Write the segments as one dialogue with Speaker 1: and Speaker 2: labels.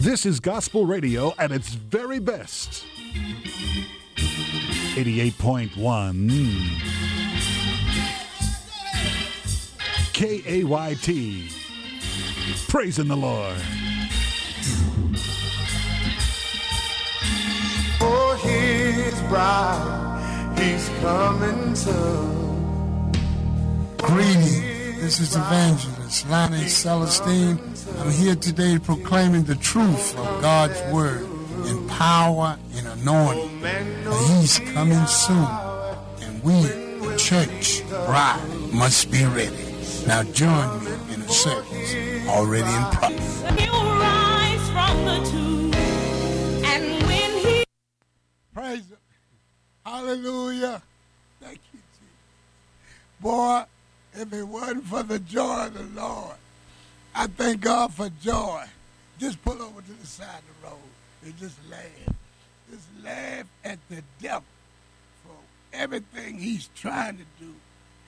Speaker 1: This is gospel radio at its very best. 88.1 KAYT. Praising the Lord.
Speaker 2: For his bride, he's coming soon.
Speaker 3: Greeting. This is Evangelist Lonnie Celestine. I'm here today proclaiming the truth of God's word in power and anointing. For he's coming soon. And we, the church, bride, must be ready. Now join me in a service already in progress.
Speaker 4: He'll rise from the tomb, and when he
Speaker 3: Praise Him. Hallelujah. Thank you, Jesus. Boy, if it wasn't for the joy of the Lord, I thank God for joy. Just pull over to the side of the road and just laugh. Just laugh at the devil for everything he's trying to do,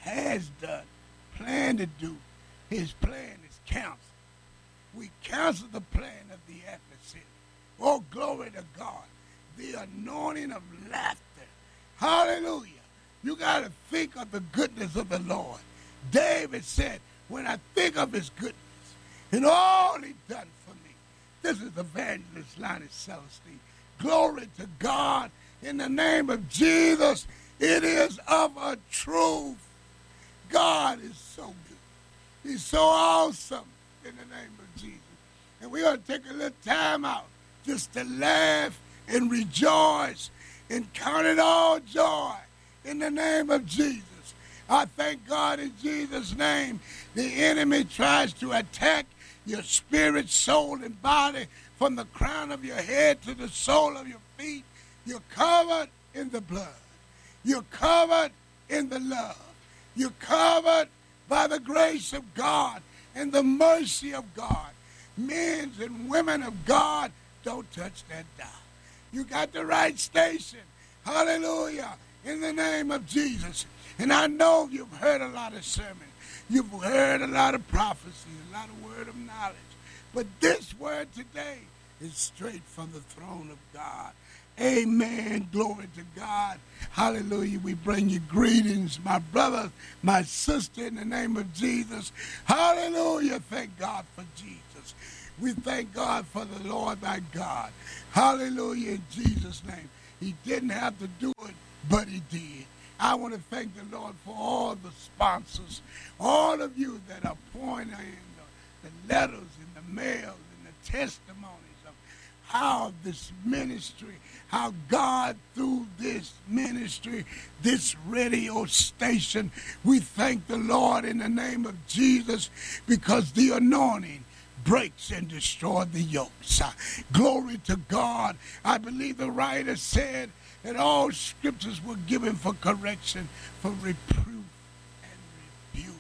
Speaker 3: has done, planned to do. His plan is canceled. We cancel the plan of the adversary. Oh, glory to God. The anointing of laughter. Hallelujah. You got to think of the goodness of the Lord. David said, when I think of his goodness and all he done for me. This is Evangelist Lonnie Celestine. Glory to God in the name of Jesus. It is of a truth. God is so good. He's so awesome in the name of Jesus. And we're going to take a little time out just to laugh and rejoice and count it all joy in the name of Jesus. I thank God in Jesus' name. The enemy tries to attack your spirit, soul, and body from the crown of your head to the sole of your feet. You're covered in the blood. You're covered in the love. You're covered by the grace of God and the mercy of God. Men and women of God, don't touch that dial. You got the right station. Hallelujah. In the name of Jesus. And I know you've heard a lot of sermons. You've heard a lot of prophecy, a lot of word of knowledge. But this word today is straight from the throne of God. Amen. Glory to God. Hallelujah. We bring you greetings, my brother, my sister, in the name of Jesus. Hallelujah. Thank God for Jesus. We thank God for the Lord thy God. Hallelujah. In Jesus' name. He didn't have to do it, but he did. I want to thank the Lord for all the sponsors, all of you that are pouring in the, the letters and the mails and the testimonies of how this ministry, how God through this ministry, this radio station, we thank the Lord in the name of Jesus because the anointing breaks and destroys the yokes. Glory to God. I believe the writer said that all scriptures were given for correction, for reproof, and rebuke.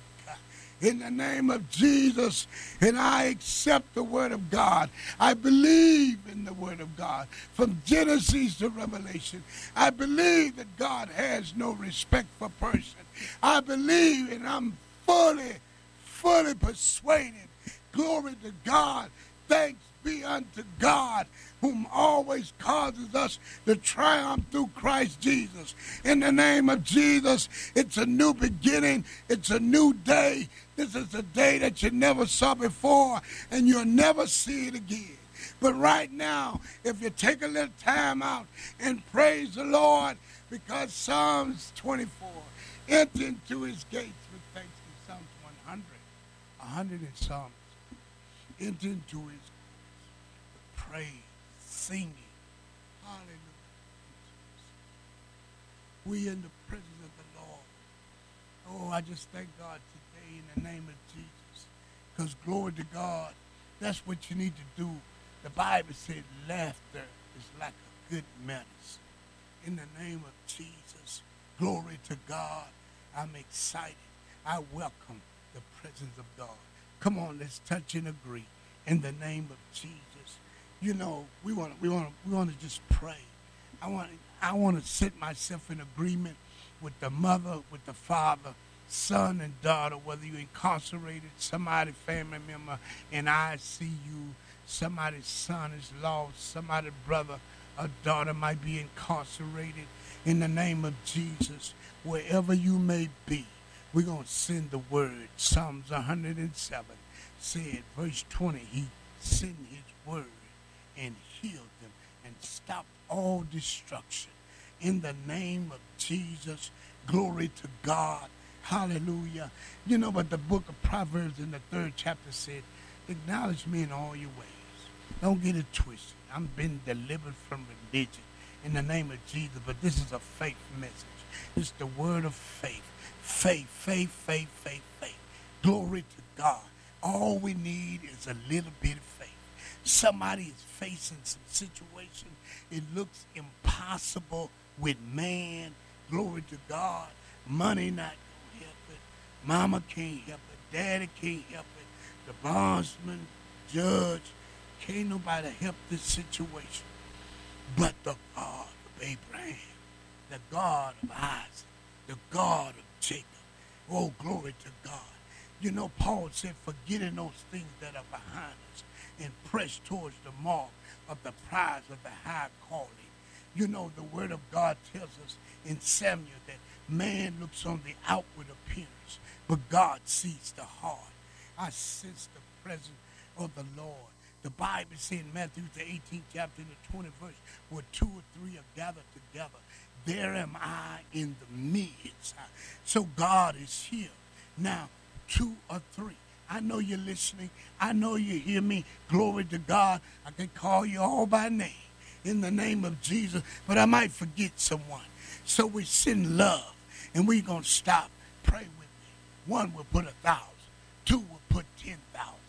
Speaker 3: In the name of Jesus, and I accept the word of God. I believe in the word of God from Genesis to Revelation. I believe that God has no respect for person. I believe and I'm fully, fully persuaded Glory to God. Thanks be unto God, whom always causes us to triumph through Christ Jesus. In the name of Jesus, it's a new beginning. It's a new day. This is a day that you never saw before, and you'll never see it again. But right now, if you take a little time out and praise the Lord, because Psalms 24, enter into his gates with thanksgiving. Psalms 100, 100 in Psalms enter into his praise, singing. Hallelujah. We in the presence of the Lord. Oh, I just thank God today in the name of Jesus. Because glory to God, that's what you need to do. The Bible said laughter is like a good medicine. In the name of Jesus, glory to God. I'm excited. I welcome the presence of God. Come on, let's touch and agree in the name of Jesus. You know, we want to we want to we want to just pray. I want I want to set myself in agreement with the mother, with the father, son and daughter, whether you're incarcerated, somebody family member and I see you, somebody's son is lost, somebody's brother or daughter might be incarcerated. In the name of Jesus, wherever you may be, we're going to send the word. Psalms 107 said, verse 20, he sent his word and healed them and stopped all destruction. In the name of Jesus, glory to God. Hallelujah. You know, but the book of Proverbs in the third chapter said, acknowledge me in all your ways. Don't get it twisted. I'm been delivered from religion in the name of Jesus, but this is a faith message. It's the word of faith. Faith, faith, faith, faith, faith. Glory to God. All we need is a little bit of faith. Somebody is facing some situation. It looks impossible with man. Glory to God. Money not gonna help it. Mama can't help it. Daddy can't help it. The bondsman, judge, can't nobody help this situation. But the God of Abraham, the God of Isaac, the God of Jacob. Oh, glory to God. You know, Paul said, forgetting those things that are behind us and press towards the mark of the prize of the high calling. You know, the word of God tells us in Samuel that man looks on the outward appearance, but God sees the heart. I sense the presence of the Lord. The Bible says in Matthew the 18th chapter and the 20th verse, where two or three are gathered together, there am I in the midst. So God is here. Now, two or three. I know you're listening. I know you hear me. Glory to God. I can call you all by name in the name of Jesus, but I might forget someone. So we send love, and we're going to stop. Pray with me. One will put a thousand, two will put ten thousand.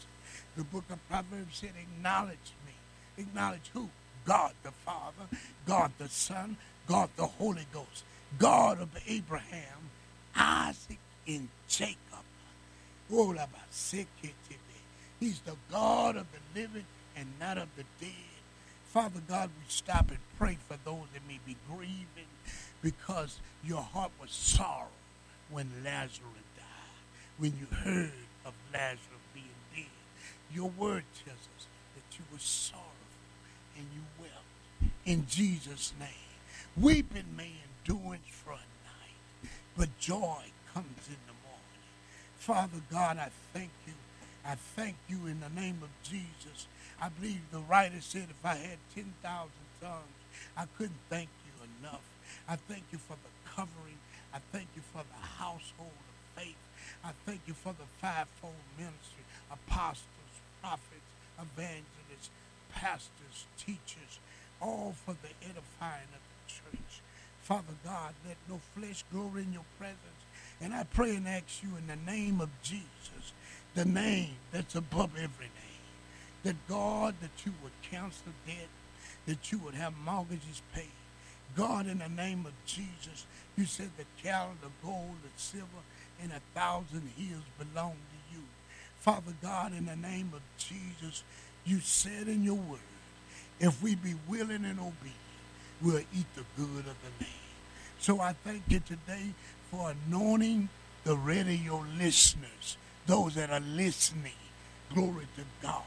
Speaker 3: The book of Proverbs said, Acknowledge me. Acknowledge who? God the Father, God the Son, God the Holy Ghost, God of Abraham, Isaac, and Jacob. Oh, He's the God of the living and not of the dead. Father God, we stop and pray for those that may be grieving because your heart was sorrow when Lazarus died, when you heard of Lazarus. Your word tells us that you were sorrowful and you wept. In Jesus' name. Weeping may endurance for a night, but joy comes in the morning. Father God, I thank you. I thank you in the name of Jesus. I believe the writer said if I had 10,000 tongues, I couldn't thank you enough. I thank you for the covering. I thank you for the household of faith. I thank you for the fivefold ministry, apostles, prophets, evangelists, pastors, teachers, all for the edifying of the church. Father God, let no flesh glory in your presence. And I pray and ask you in the name of Jesus, the name that's above every name, that God, that you would cancel debt, that you would have mortgages paid. God, in the name of Jesus, you said the cattle, the gold, the silver, and a thousand hills belong. Father God, in the name of Jesus, you said in your word, if we be willing and obedient, we'll eat the good of the land. So I thank you today for anointing the radio listeners, those that are listening. Glory to God.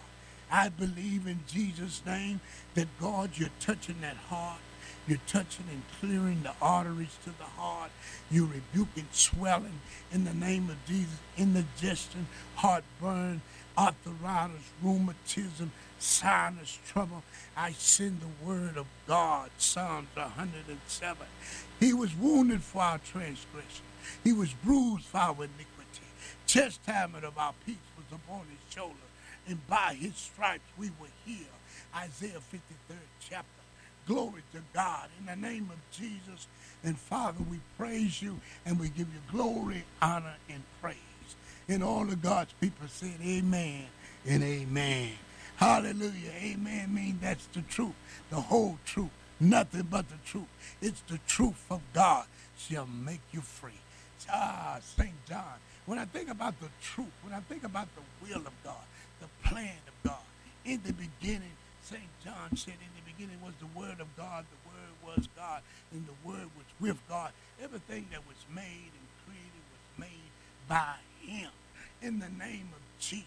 Speaker 3: I believe in Jesus' name that God, you're touching that heart. You're touching and clearing the arteries to the heart. You're rebuking swelling in the name of Jesus, indigestion, heartburn, arthritis, rheumatism, sinus trouble. I send the word of God, Psalms 107. He was wounded for our transgression. He was bruised for our iniquity. Chastisement of our peace was upon his shoulder, and by his stripes we were healed. Isaiah 53rd chapter. Glory to God in the name of Jesus. And Father, we praise you and we give you glory, honor, and praise. And all of God's people said, Amen and Amen. Hallelujah. Amen mean that's the truth, the whole truth, nothing but the truth. It's the truth of God shall make you free. Ah, St. John. When I think about the truth, when I think about the will of God, the plan of God, in the beginning, St. John said, in the beginning was the Word of God, the Word was God, and the Word was with God. Everything that was made and created was made by him in the name of Jesus.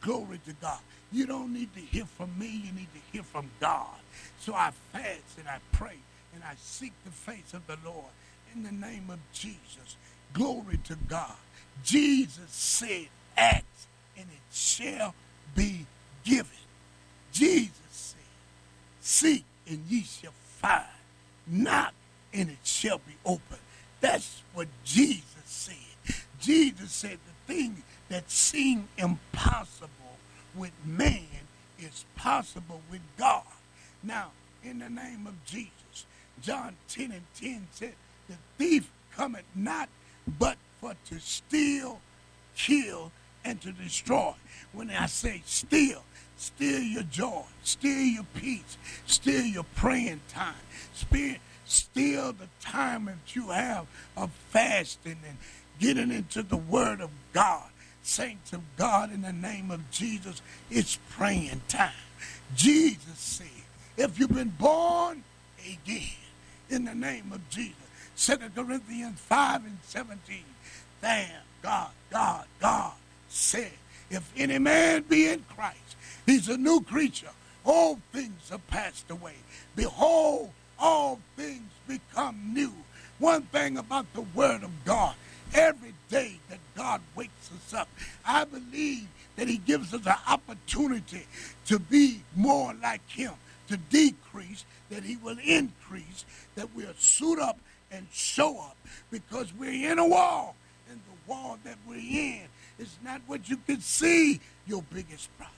Speaker 3: Glory to God. You don't need to hear from me, you need to hear from God. So I fast and I pray and I seek the face of the Lord in the name of Jesus. Glory to God. Jesus said, Ask and it shall be given. Jesus Seek and ye shall find. Knock and it shall be open. That's what Jesus said. Jesus said the thing that seemed impossible with man is possible with God. Now, in the name of Jesus, John 10 and 10 said, The thief cometh not but for to steal, kill, and to destroy. When I say steal, steal your joy, steal your peace, steal your praying time, steal, the time that you have of fasting and getting into the Word of God. Saints of God, in the name of Jesus, it's praying time. Jesus said, if you've been born again, in the name of Jesus, 2 Corinthians 5 and 17, thank God, God, God said, if any man be in Christ, he's a new creature. All things are passed away. Behold, all things become new. One thing about the Word of God, every day that God wakes us up, I believe that He gives us an opportunity to be more like Him, to decrease, that He will increase, that we'll suit up and show up because we're in a wall. Wall that we're in is not what you can see, your biggest problem.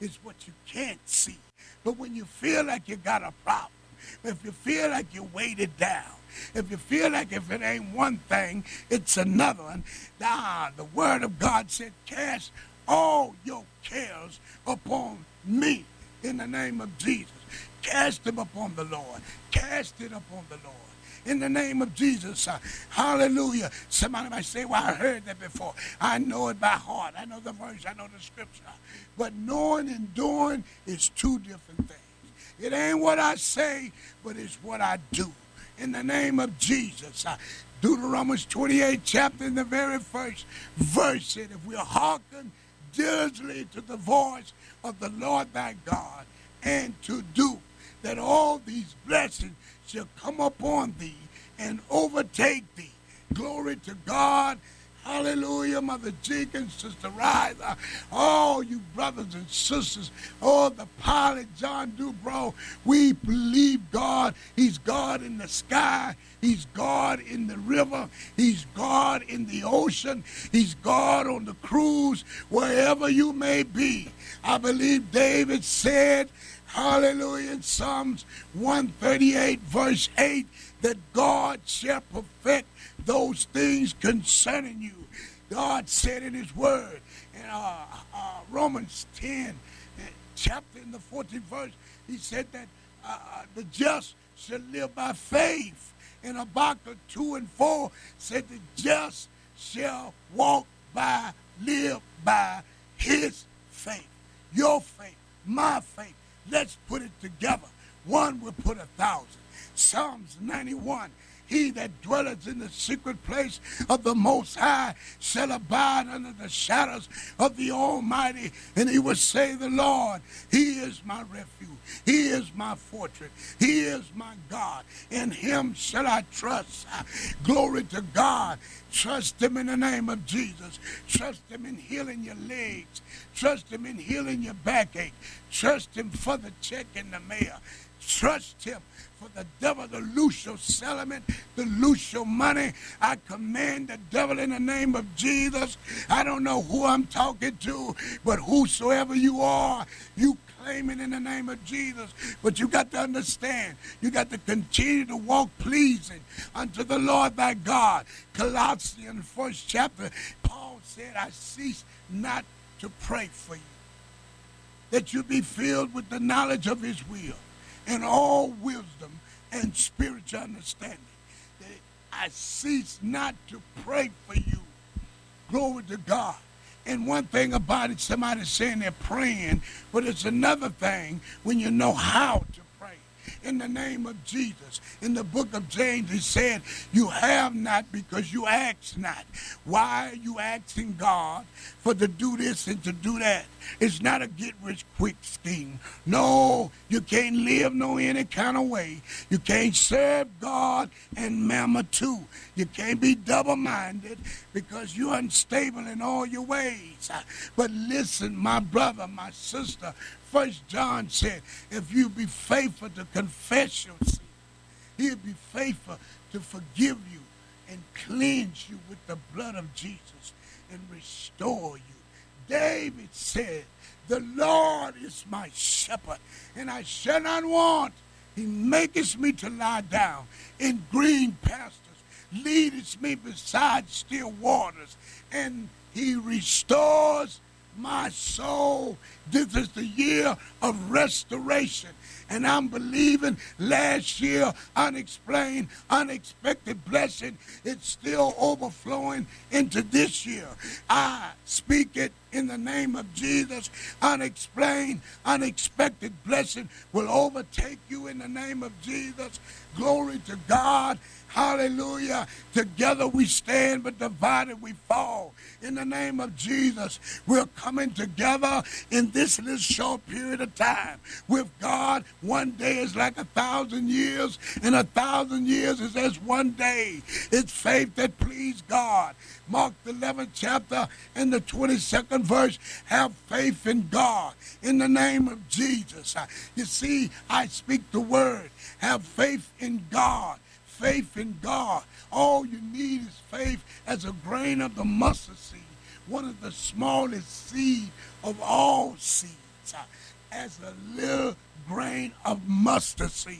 Speaker 3: It's what you can't see. But when you feel like you got a problem, if you feel like you're weighted down, if you feel like if it ain't one thing, it's another one, ah, the word of God said, cast all your cares upon me in the name of Jesus. Cast them upon the Lord. Cast it upon the Lord in the name of Jesus. Uh, hallelujah. Somebody might say, Well, I heard that before. I know it by heart. I know the verse, I know the scripture. But knowing and doing is two different things. It ain't what I say, but it's what I do. In the name of Jesus. Uh, Deuteronomy 28 chapter in the very first verse said, If we hearken diligently to the voice of the Lord thy God, and to do that all these blessings shall come upon thee and overtake thee. Glory to God. Hallelujah, Mother Jenkins, Sister Riza, all you brothers and sisters, all the pilot, John Dubrow, we believe God. He's God in the sky. He's God in the river. He's God in the ocean. He's God on the cruise, wherever you may be. I believe David said, hallelujah, in Psalms 138, verse 8, that God shall perfect those things concerning you. God said in his word in uh, uh, Romans 10, uh, chapter in the 14th verse, he said that uh, uh, the just shall live by faith. In Habakkuk 2 and 4 said the just shall walk by, live by his faith. Your faith, my faith. Let's put it together. One will put a thousand. Psalms 91 he that dwelleth in the secret place of the Most High shall abide under the shadows of the Almighty. And he will say, The Lord, He is my refuge. He is my fortress. He is my God. In Him shall I trust. Glory to God. Trust Him in the name of Jesus. Trust Him in healing your legs. Trust Him in healing your backache. Trust Him for the check in the mail. Trust Him for the devil to loose your settlement, to loose your money. I command the devil in the name of Jesus. I don't know who I'm talking to, but whosoever you are, you claim it in the name of Jesus. But you got to understand, you got to continue to walk pleasing unto the Lord thy God. Colossians, first chapter, Paul said, I cease not to pray for you, that you be filled with the knowledge of his will and all wisdom and spiritual understanding. That I cease not to pray for you. Glory to God. And one thing about it, somebody's saying they're praying, but it's another thing when you know how to. In the name of Jesus. In the book of James, he said, You have not because you ask not. Why are you asking God for to do this and to do that? It's not a get rich quick scheme. No, you can't live no any kind of way. You can't serve God and mammon too. You can't be double minded because you're unstable in all your ways. But listen, my brother, my sister, First John said, if you be faithful to confess your sin, he'll be faithful to forgive you and cleanse you with the blood of Jesus and restore you. David said, The Lord is my shepherd, and I shall not want. He maketh me to lie down in green pastures, leadeth me beside still waters, and he restores my soul. This is the year of restoration. And I'm believing last year, unexplained, unexpected blessing, it's still overflowing into this year. I speak it in the name of Jesus. Unexplained, unexpected blessing will overtake you in the name of Jesus. Glory to God. Hallelujah. Together we stand, but divided we fall. In the name of Jesus, we're coming together in this little short period of time. With God, one day is like a thousand years, and a thousand years is as one day. It's faith that please God. Mark the 11th chapter and the 22nd verse. Have faith in God in the name of Jesus. You see, I speak the word. Have faith in God faith in God. All you need is faith as a grain of the mustard seed, one of the smallest seed of all seeds, as a little grain of mustard seed.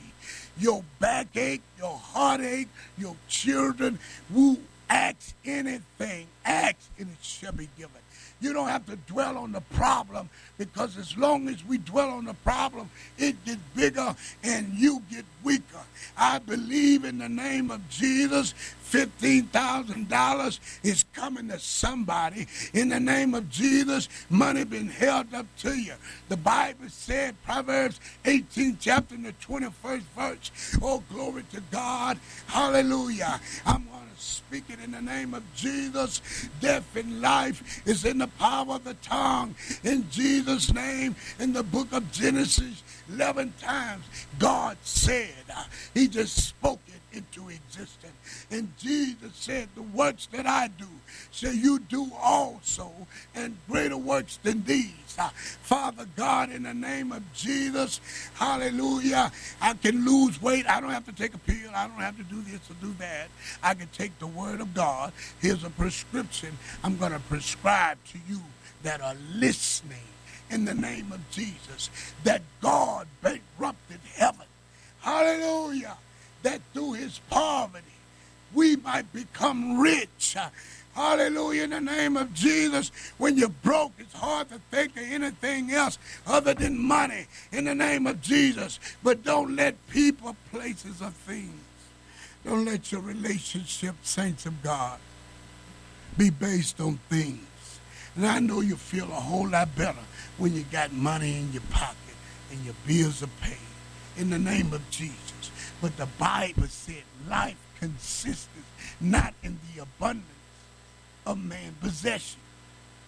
Speaker 3: Your backache, your heartache, your children who ask anything, ask and it shall be given. You don't have to dwell on the problem because as long as we dwell on the problem, it gets bigger and you get weaker. I believe in the name of Jesus, $15,000 is coming to somebody. In the name of Jesus, money been held up to you. The Bible said, Proverbs 18, chapter the 21st verse. Oh, glory to God. Hallelujah. I'm going to speak it in the name of Jesus. Death and life is in the power of the tongue. In Jesus' name, in the book of Genesis, 11 times, God said, uh, He just spoke it into existence. And Jesus said, The works that I do shall you do also, and greater works than these. Uh, Father God, in the name of Jesus, hallelujah, I can lose weight. I don't have to take a pill. I don't have to do this or do that. I can take the word of God. Here's a prescription I'm going to prescribe to you that are listening in the name of Jesus. That God bankrupted heaven. Hallelujah. That through his poverty we might become rich. Hallelujah, in the name of Jesus. When you're broke, it's hard to think of anything else other than money in the name of Jesus. But don't let people, places, or things, don't let your relationship, saints of God, be based on things. And I know you feel a whole lot better when you got money in your pocket and your bills are paid in the name of Jesus. But the Bible said life consists not in the abundance of man's possession,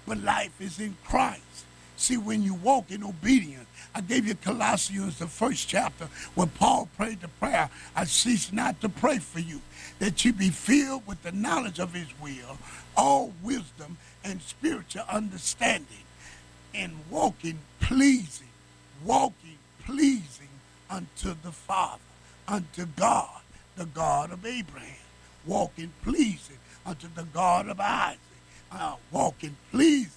Speaker 3: but life is in Christ. See, when you walk in obedience, I gave you Colossians, the first chapter, where Paul prayed the prayer, I cease not to pray for you, that you be filled with the knowledge of his will, all wisdom and spiritual understanding, and walking pleasing, walking pleasing unto the Father, unto God, the God of Abraham walking pleasing unto the God of Isaac, uh, walking pleasing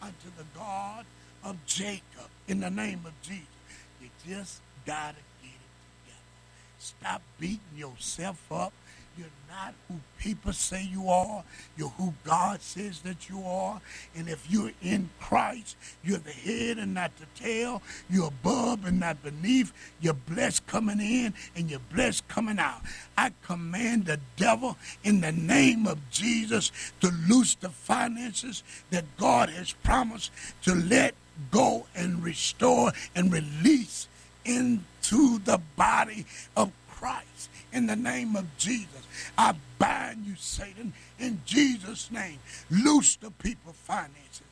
Speaker 3: unto the God of Jacob in the name of Jesus. You just got to get it together. Stop beating yourself up you're not who people say you are. You're who God says that you are. And if you're in Christ, you're the head and not the tail. You're above and not beneath. You're blessed coming in and you're blessed coming out. I command the devil in the name of Jesus to loose the finances that God has promised to let go and restore and release into the body of Christ in the name of Jesus. I bind you, Satan, in Jesus' name. Loose the people finances.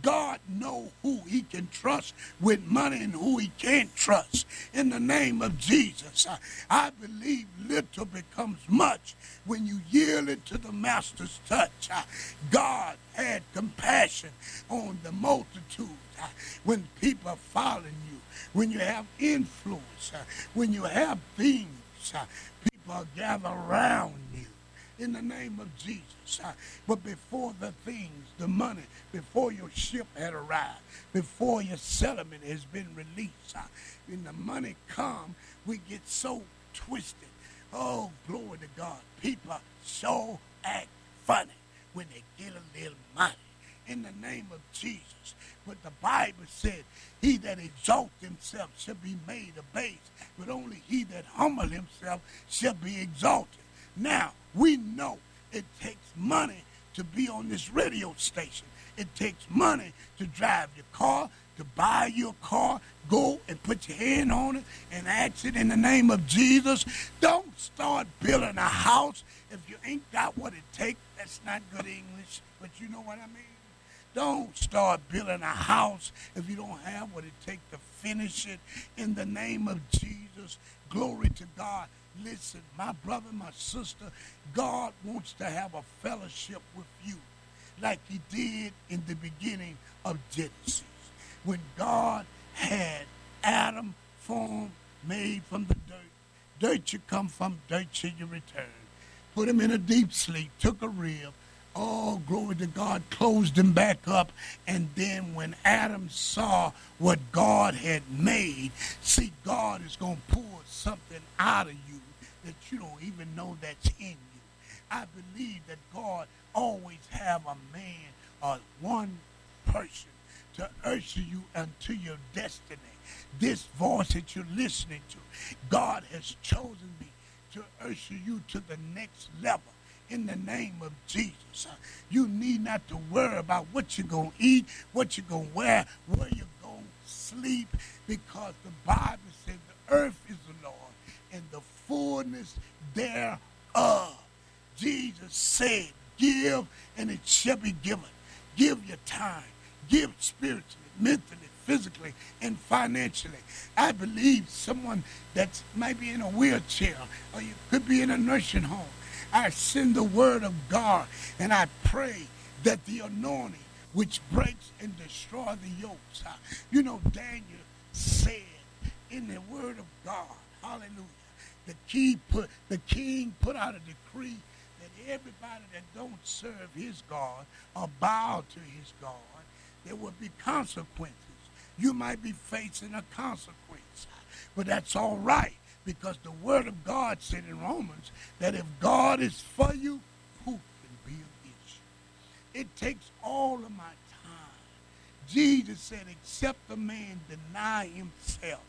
Speaker 3: God know who he can trust with money and who he can't trust. In the name of Jesus, I, I believe little becomes much when you yield it to the master's touch. I, God had compassion on the multitude I, when people are following you, when you have influence, when you have things, people gather around you in the name of Jesus. But before the things, the money, before your ship had arrived, before your settlement has been released, when the money come, we get so twisted. Oh, glory to God. People so act funny when they get a little money in the name of Jesus. But the Bible said, He that exalts himself shall be made abased, but only he that humble himself shall be exalted. Now, we know it takes money to be on this radio station. It takes money to drive your car, to buy your car, go and put your hand on it and ask it in the name of Jesus. Don't start building a house if you ain't got what it takes. That's not good English, but you know what I mean. Don't start building a house if you don't have what it takes to finish it in the name of Jesus. Glory to God. Listen, my brother, my sister, God wants to have a fellowship with you like he did in the beginning of Genesis. When God had Adam formed, made from the dirt. Dirt you come from, dirt you return. Put him in a deep sleep, took a rib, Oh, glory to God, closed him back up. And then when Adam saw what God had made, see, God is going to pull something out of you that you don't even know that's in you. I believe that God always have a man or one person to usher you unto your destiny. This voice that you're listening to, God has chosen me to usher you to the next level in the name of Jesus. You need not to worry about what you're going to eat, what you're going to wear, where you're going to sleep, because the Bible says the earth is the Lord and the fullness thereof. Jesus said, Give and it shall be given. Give your time, give spiritually, mentally, physically, and financially. I believe someone that might be in a wheelchair or you could be in a nursing home I send the word of God and I pray that the anointing which breaks and destroys the yokes. You know, Daniel said in the word of God, hallelujah, the king put the king put out a decree that everybody that don't serve his God or bow to his God, there will be consequences. You might be facing a consequence, but that's all right because the Word of God said in Romans that if God is for you, who can be against you? It takes all of my time. Jesus said, except a man deny himself,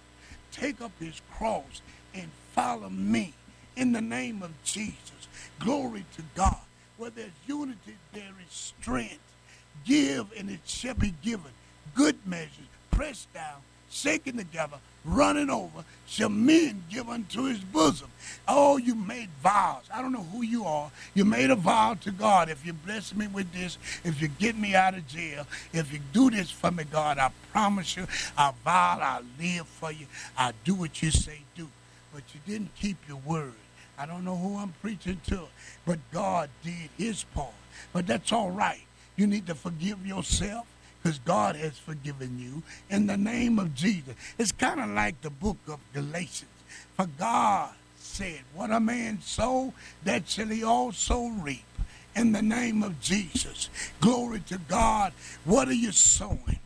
Speaker 3: take up his cross, and follow me in the name of Jesus. Glory to God. Where there's unity, there is strength. Give, and it shall be given. Good measures, pressed down, shaken together, running over, shall men give unto his bosom. Oh, you made vows. I don't know who you are. You made a vow to God. If you bless me with this, if you get me out of jail, if you do this for me, God, I promise you, I vow I'll live for you. I'll do what you say do. But you didn't keep your word. I don't know who I'm preaching to, but God did his part. But that's all right. You need to forgive yourself because God has forgiven you in the name of Jesus. It's kind of like the book of Galatians. For God said, What a man sow, that shall he also reap. In the name of Jesus. Glory to God. What are you sowing?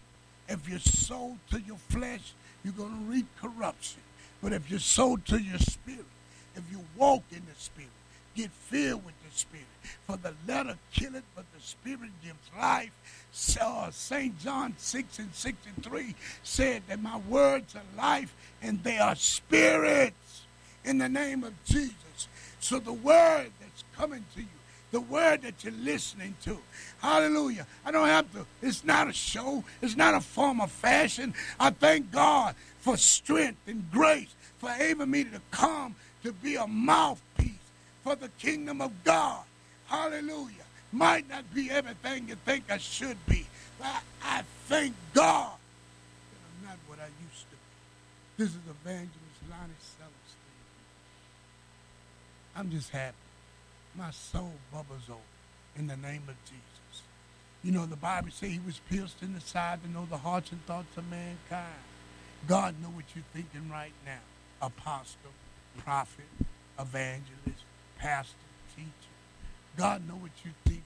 Speaker 3: If you sow to your flesh, you're going to reap corruption. But if you sow to your spirit, if you walk in the spirit, get filled with the spirit. For the letter killeth, but the spirit gives life uh, St. John 6 and 63 said that my words are life and they are spirits in the name of Jesus. So the word that's coming to you the word that you're listening to. Hallelujah. I don't have to, it's not a show, it's not a form of fashion. I thank God for strength and grace, for able me to come to be a mouthpiece for the kingdom of God. Hallelujah. Might not be everything you think I should be, but I thank God that I'm not what I used to be. This is Evangelist Lonnie Celestine. I'm just happy. My soul bubbles over in the name of Jesus. You know, the Bible says he was pierced in the side to know the hearts and thoughts of mankind. God know what you're thinking right now. Apostle, prophet, evangelist, pastor, teacher. God know what you're thinking.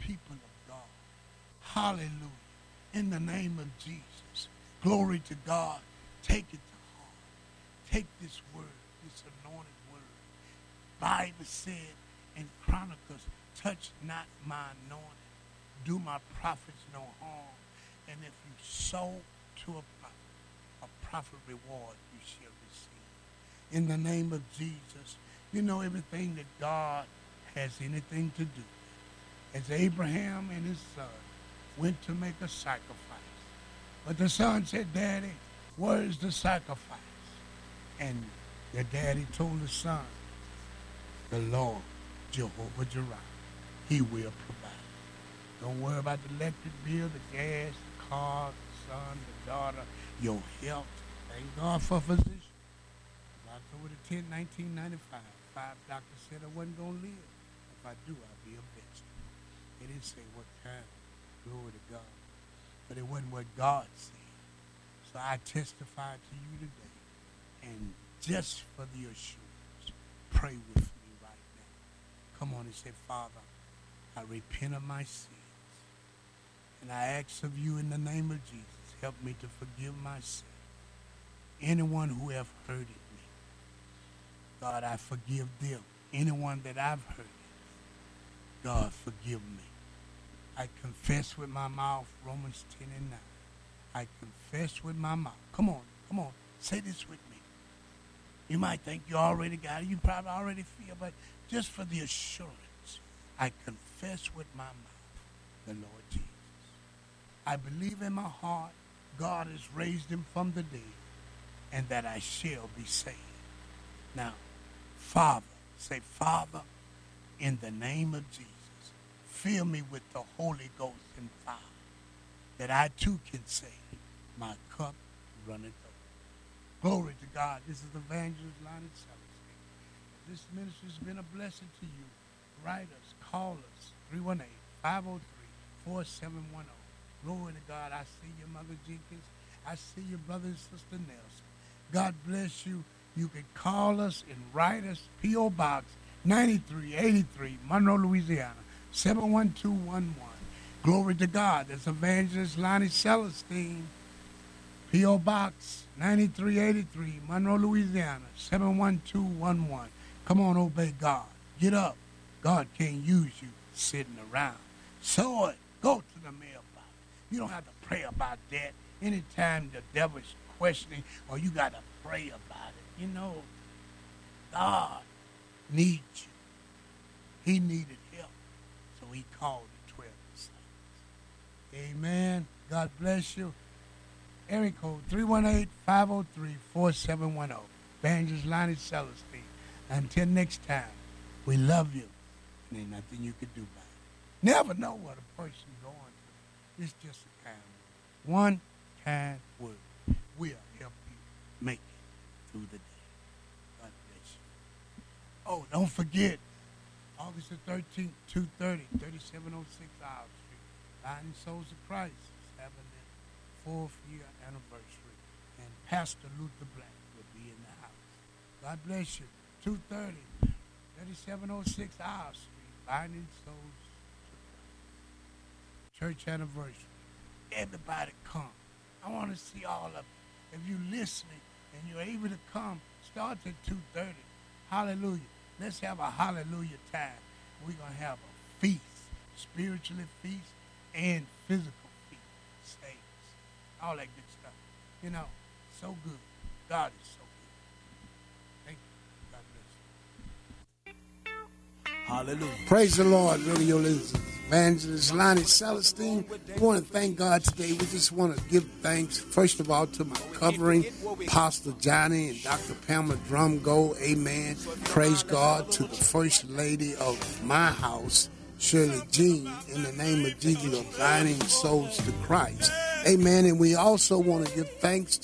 Speaker 3: People of God. Hallelujah. In the name of Jesus. Glory to God. Take it to heart. Take this word, this anointed word. Bible said in Chronicles, touch not my anointed. Do my prophets no harm. And if you sow to a prophet, a prophet reward you shall receive. In the name of Jesus, you know everything that God has anything to do. As Abraham and his son went to make a sacrifice. But the son said, Daddy, where is the sacrifice? And the daddy told the son, the Lord, Jehovah Jireh, he will provide. Don't worry about the electric bill, the gas, the car, the son, the daughter, your health. Thank God for physicians. October the 10th, 1995, five doctors said I wasn't going to live. If I do, I'll be a vegetable. They didn't say what kind. Glory to God. But it wasn't what God said. So I testify to you today. And just for the assurance, pray with me right now. Come on and say, Father, I repent of my sins. And I ask of you in the name of Jesus, help me to forgive my sin. Anyone who have hurted me, God, I forgive them. Anyone that I've hurt, God, forgive me. I confess with my mouth, Romans 10 and 9. I confess with my mouth. Come on, come on, say this with me. You might think you already got it. You probably already feel, but just for the assurance, I confess with my mouth the Lord Jesus. I believe in my heart God has raised him from the dead and that I shall be saved. Now, Father, say, Father, in the name of Jesus, fill me with the Holy Ghost and fire, that I too can say, my cup runneth over. Glory to God. This is the Evangelist Lonnie Celestine. This ministry has been a blessing to you. Write us, call us, 318-503-4710. Glory to God. I see you, Mother Jenkins. I see you, brother and sister Nelson. God bless you. You can call us and write us, P.O. Box 9383, Monroe, Louisiana, 71211. Glory to God. That's Evangelist Lonnie Celestine, P.O. Box 9383, Monroe, Louisiana, 71211. Come on, obey God. Get up. God can't use you sitting around. So it. Go to the mailbox. You don't have to pray about that. Anytime the devil's questioning or you got to pray about it, you know, God needs you. He needed he called the 12 disciples. Amen. God bless you. Area code 318-503-4710. Evangelist Lonnie Celestine. Until next time, we love you. And ain't nothing you can do about it. Never know what a person's going through. It's just a kind word. One kind word will help you make it through the day. God bless you. Oh, don't forget, August the 13th, 2.30, 3706 Isle Street. Binding Souls of Christ is having their fourth year anniversary. And Pastor Luther Black will be in the house. God bless you. 2.30, 3706 Isle Street. Binding Souls. Church anniversary. Everybody come. I want to see all of you. If you're listening and you're able to come, start at 2.30. Hallelujah. Let's have a hallelujah time. We're going to have a feast, spiritually feast and physical feast. Saints. All that good stuff. You know, so good. God is so good. Thank you. God bless you.
Speaker 5: Hallelujah.
Speaker 3: Praise the Lord, radio listeners. Evangelist Lonnie Celestine. We want to thank God today. We just want to give thanks, first of all, to my covering, Pastor Johnny and Dr. Pamela Drumgo. Amen. Praise God to the First Lady of my house, Shirley Jean, in the name of Jesus, of guiding souls to Christ. Amen. And we also want to give thanks